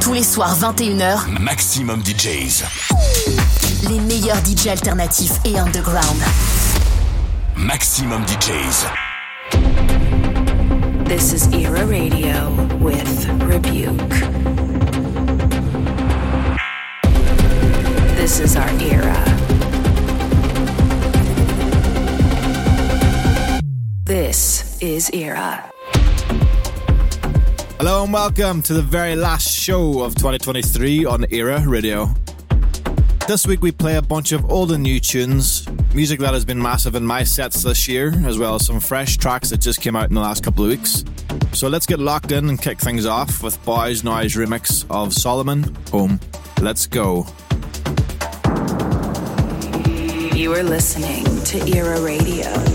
Tous les soirs 21h, Maximum DJs. les meilleurs DJ alternatifs et underground. Maximum DJs. This is Era Radio with Rebuke. This is our era. This is Era. Hello and welcome to the very last show of 2023 on Era Radio. This week we play a bunch of old and new tunes, music that has been massive in my sets this year, as well as some fresh tracks that just came out in the last couple of weeks. So let's get locked in and kick things off with Boys Noize remix of Solomun Home. Let's go. You are listening to Era Radio.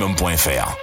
maximum.fr.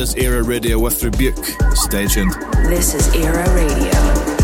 is Era Radio with Rebüke. Stay tuned. This is Era Radio.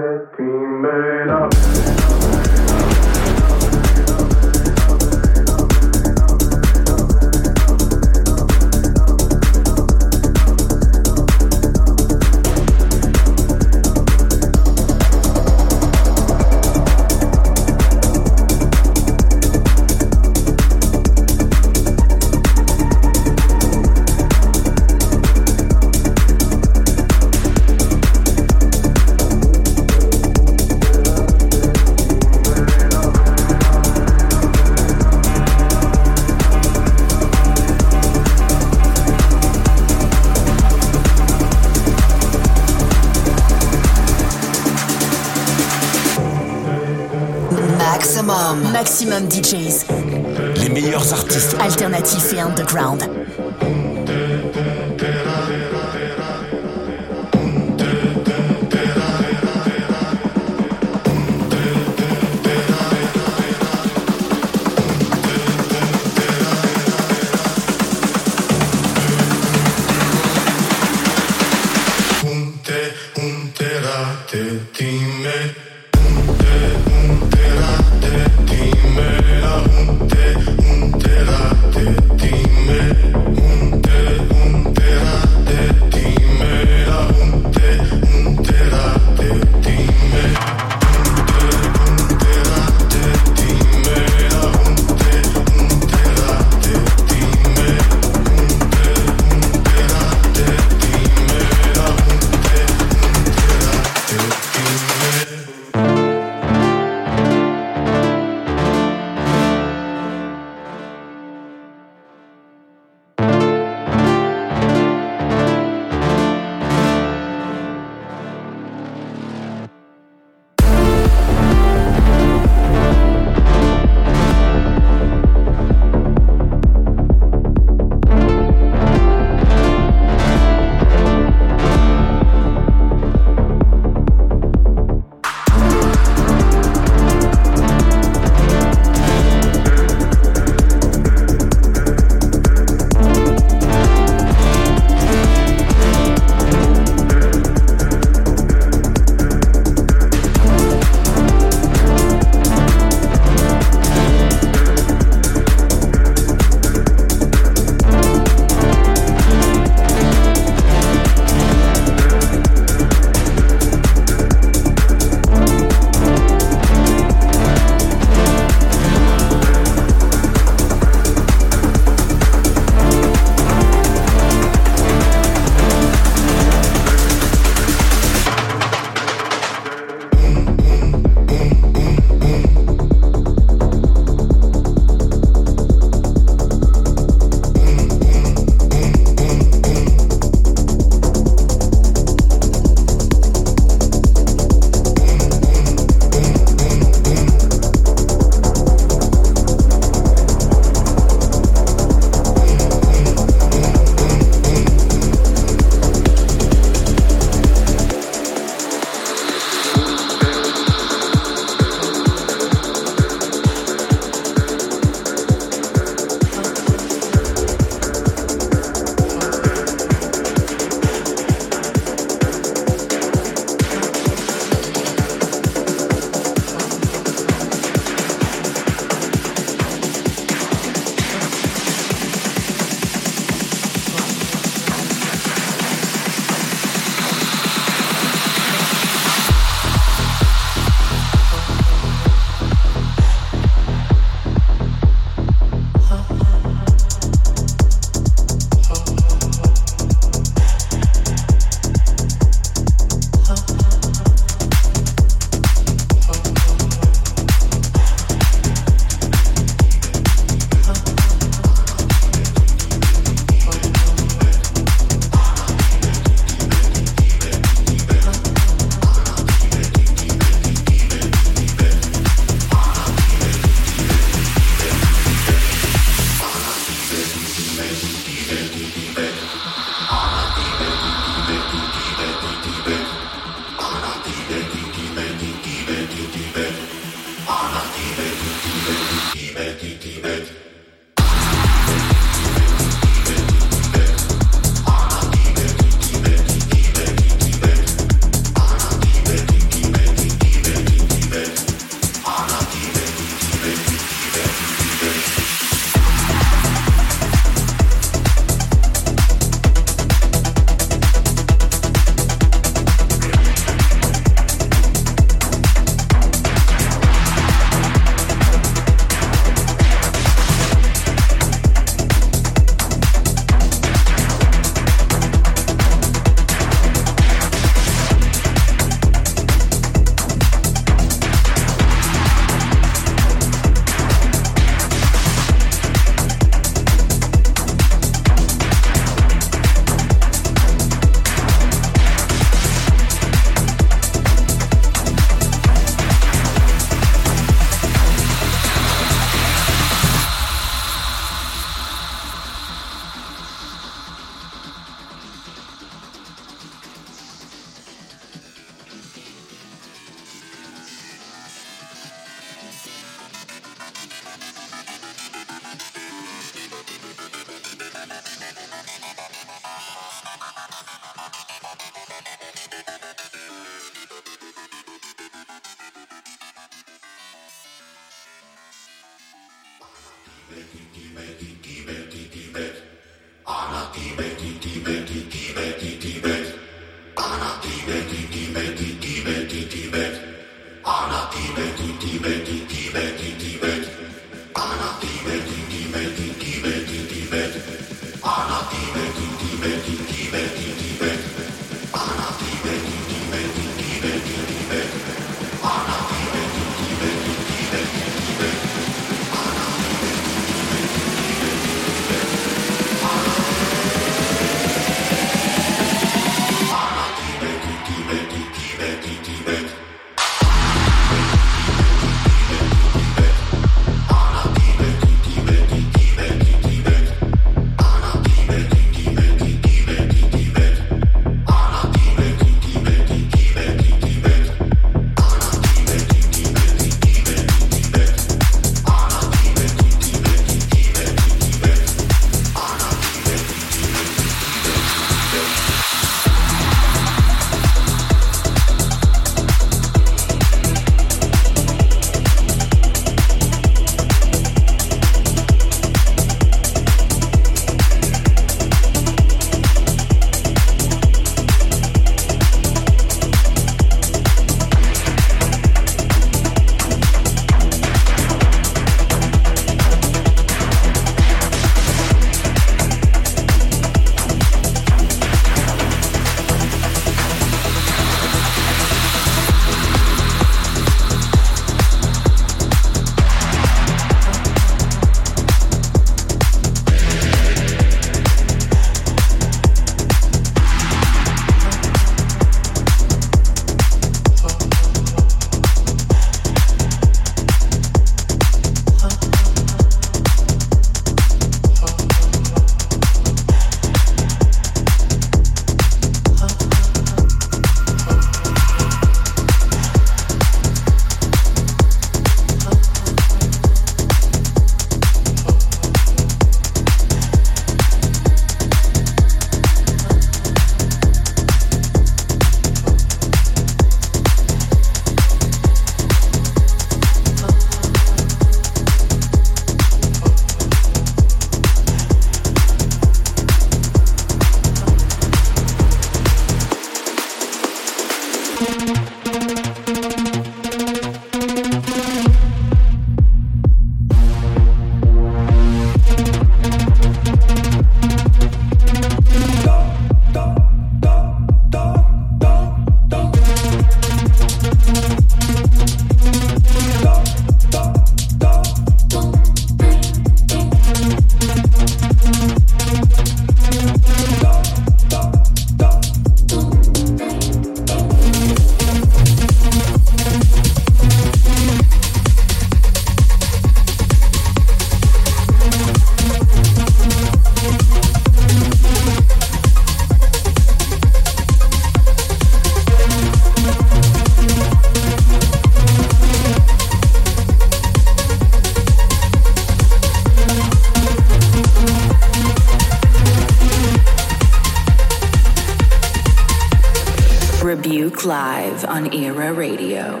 Live on Era Radio.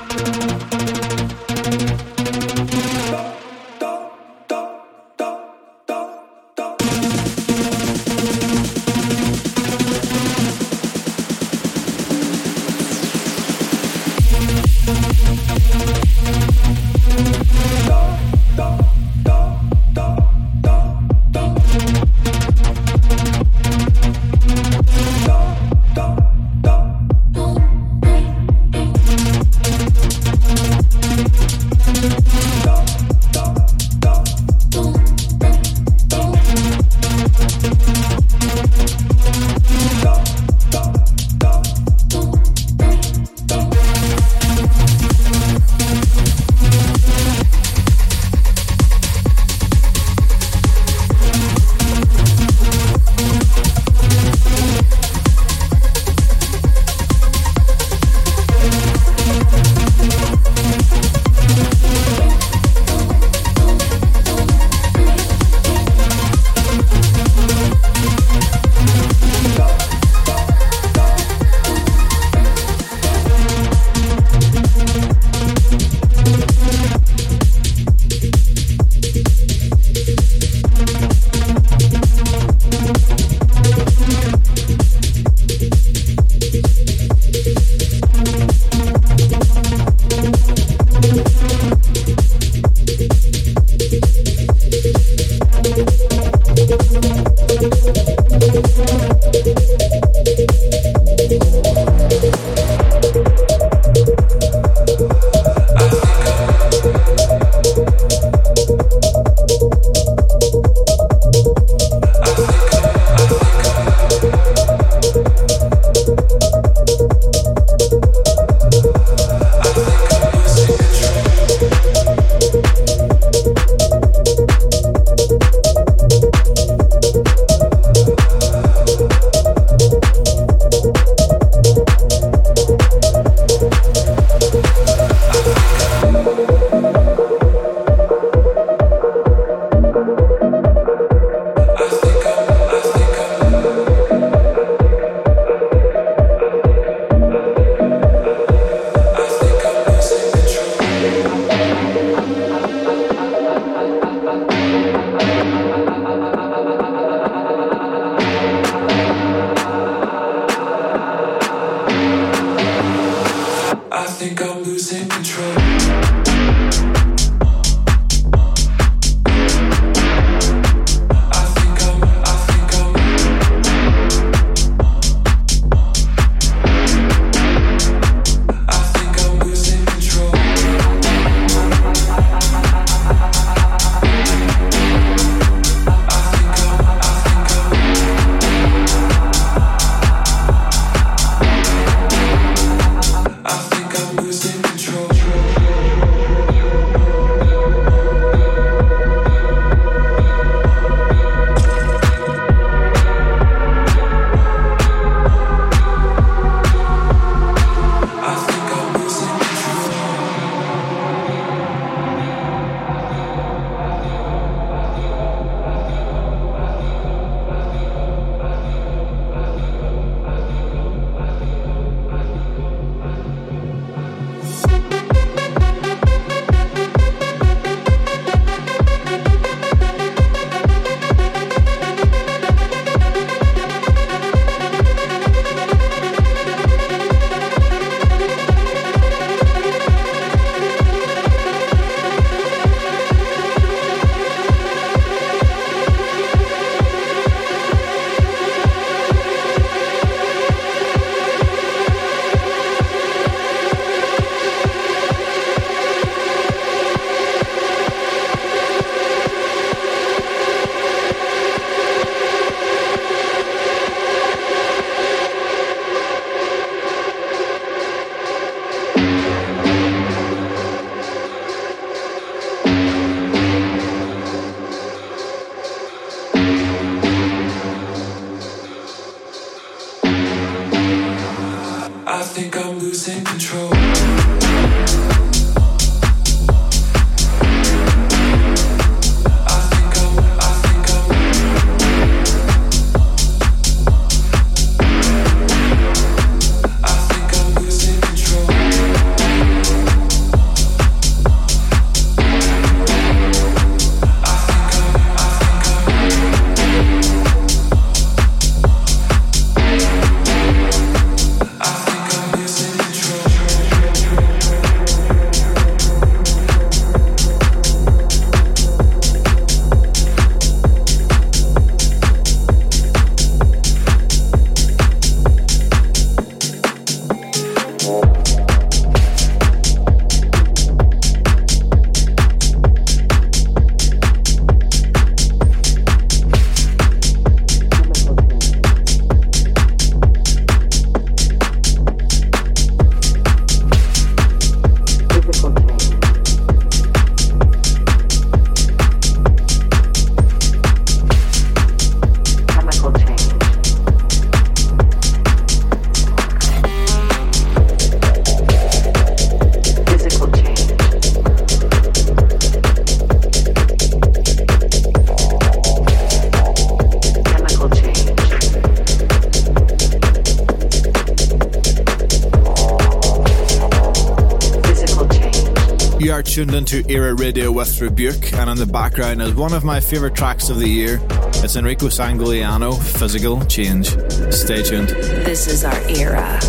tuned into Era Radio with Rebüke, and in the background is one of my favourite tracks of the year. It's Enrico Sangiuliano, Physical Change. Stay tuned. This is our era.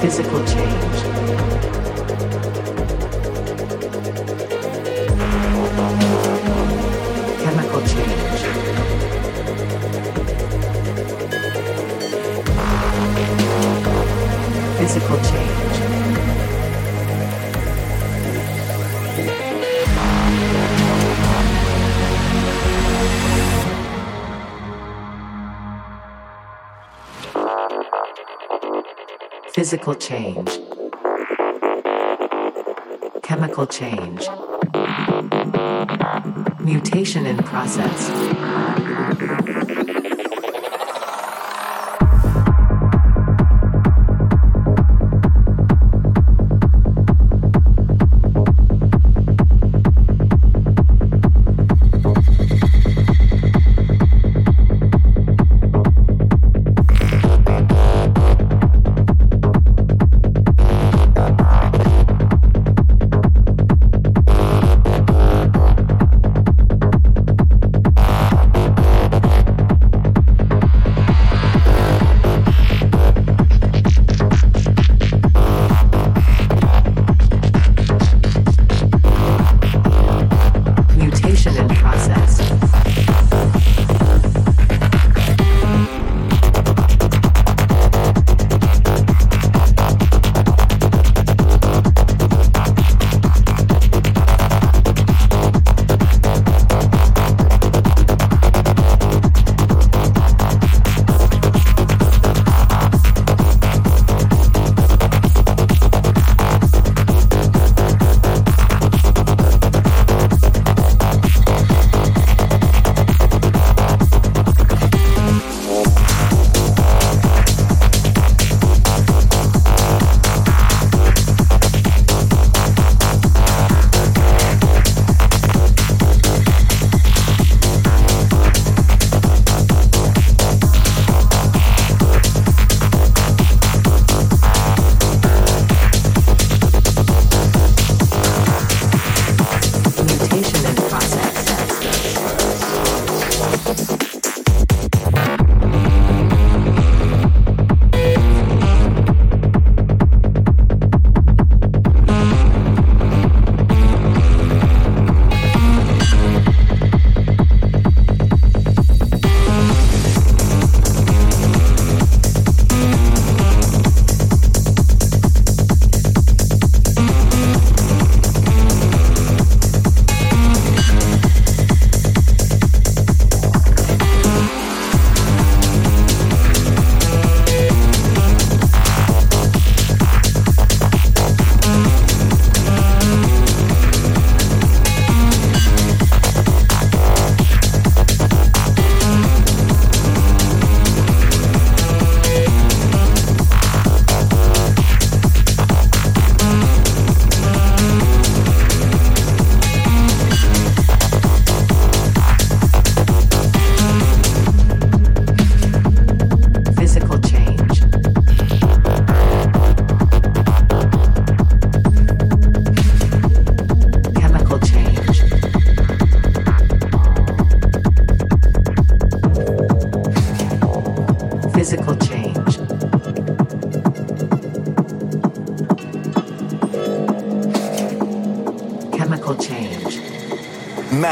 Physical change. Physical change. Chemical change. Mutation in process.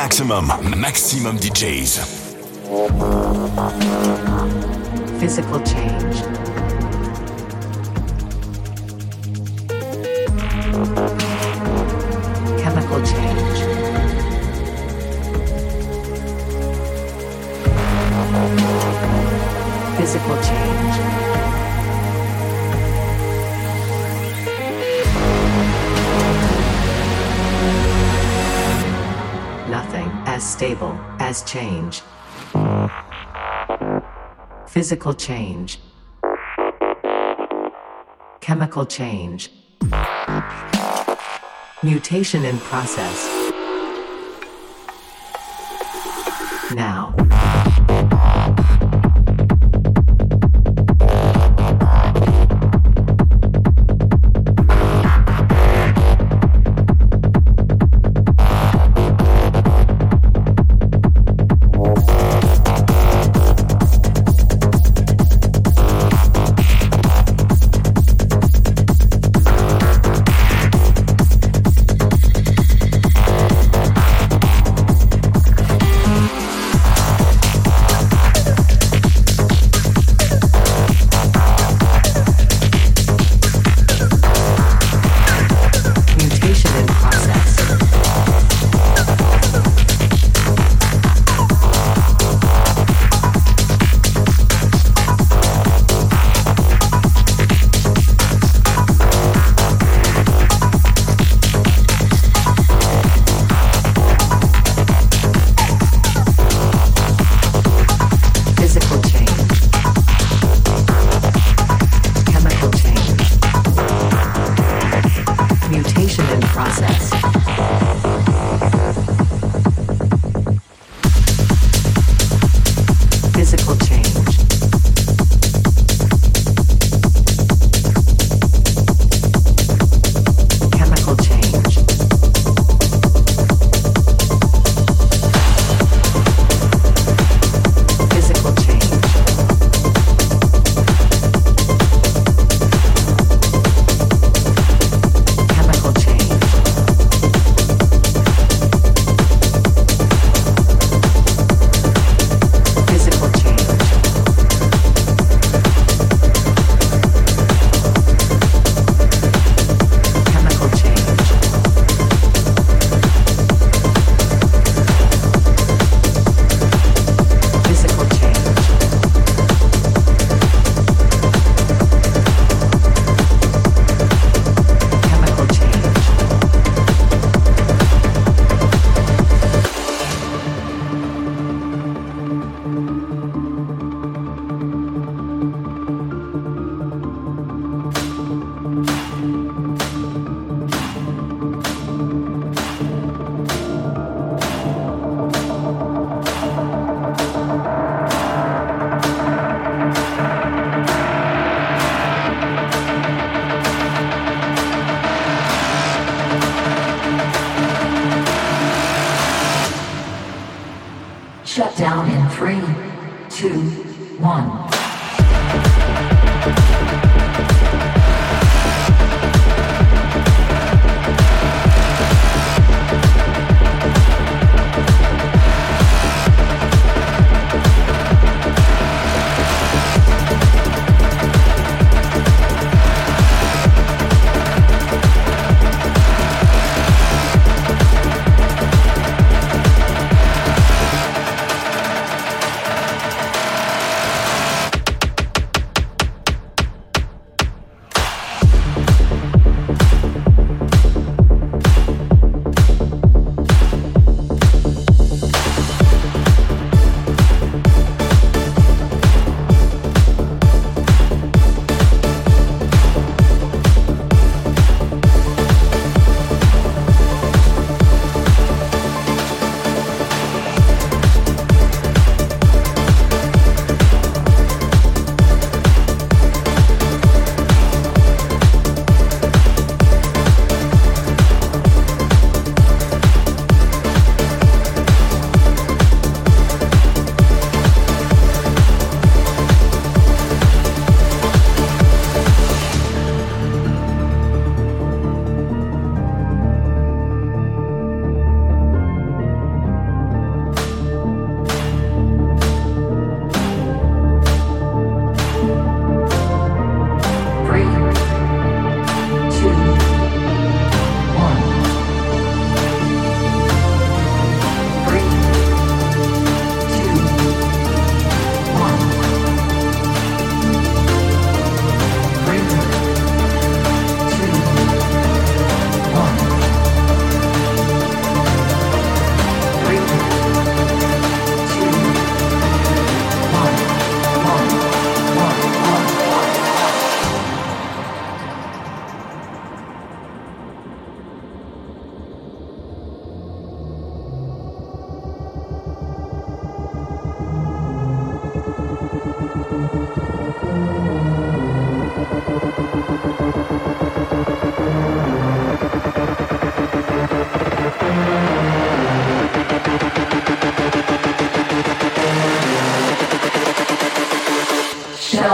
Maxximum, Maxximum DJs. Physical change. stable as change. Physical change. Chemical change. Mutation in process.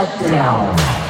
Shut down.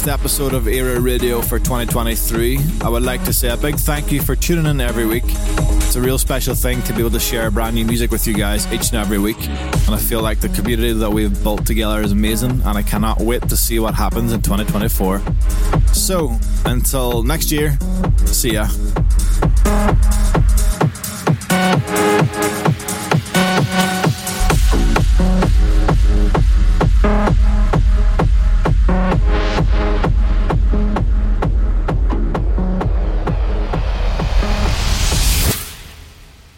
Last episode of Era Radio for 2023. I would like to say a big thank you for tuning in every week. It's a real special thing to be able to share brand new music with you guys each and every week. And I feel like the community that we've built together is amazing, and I cannot wait to see what happens in 2024. So, until next year, see ya.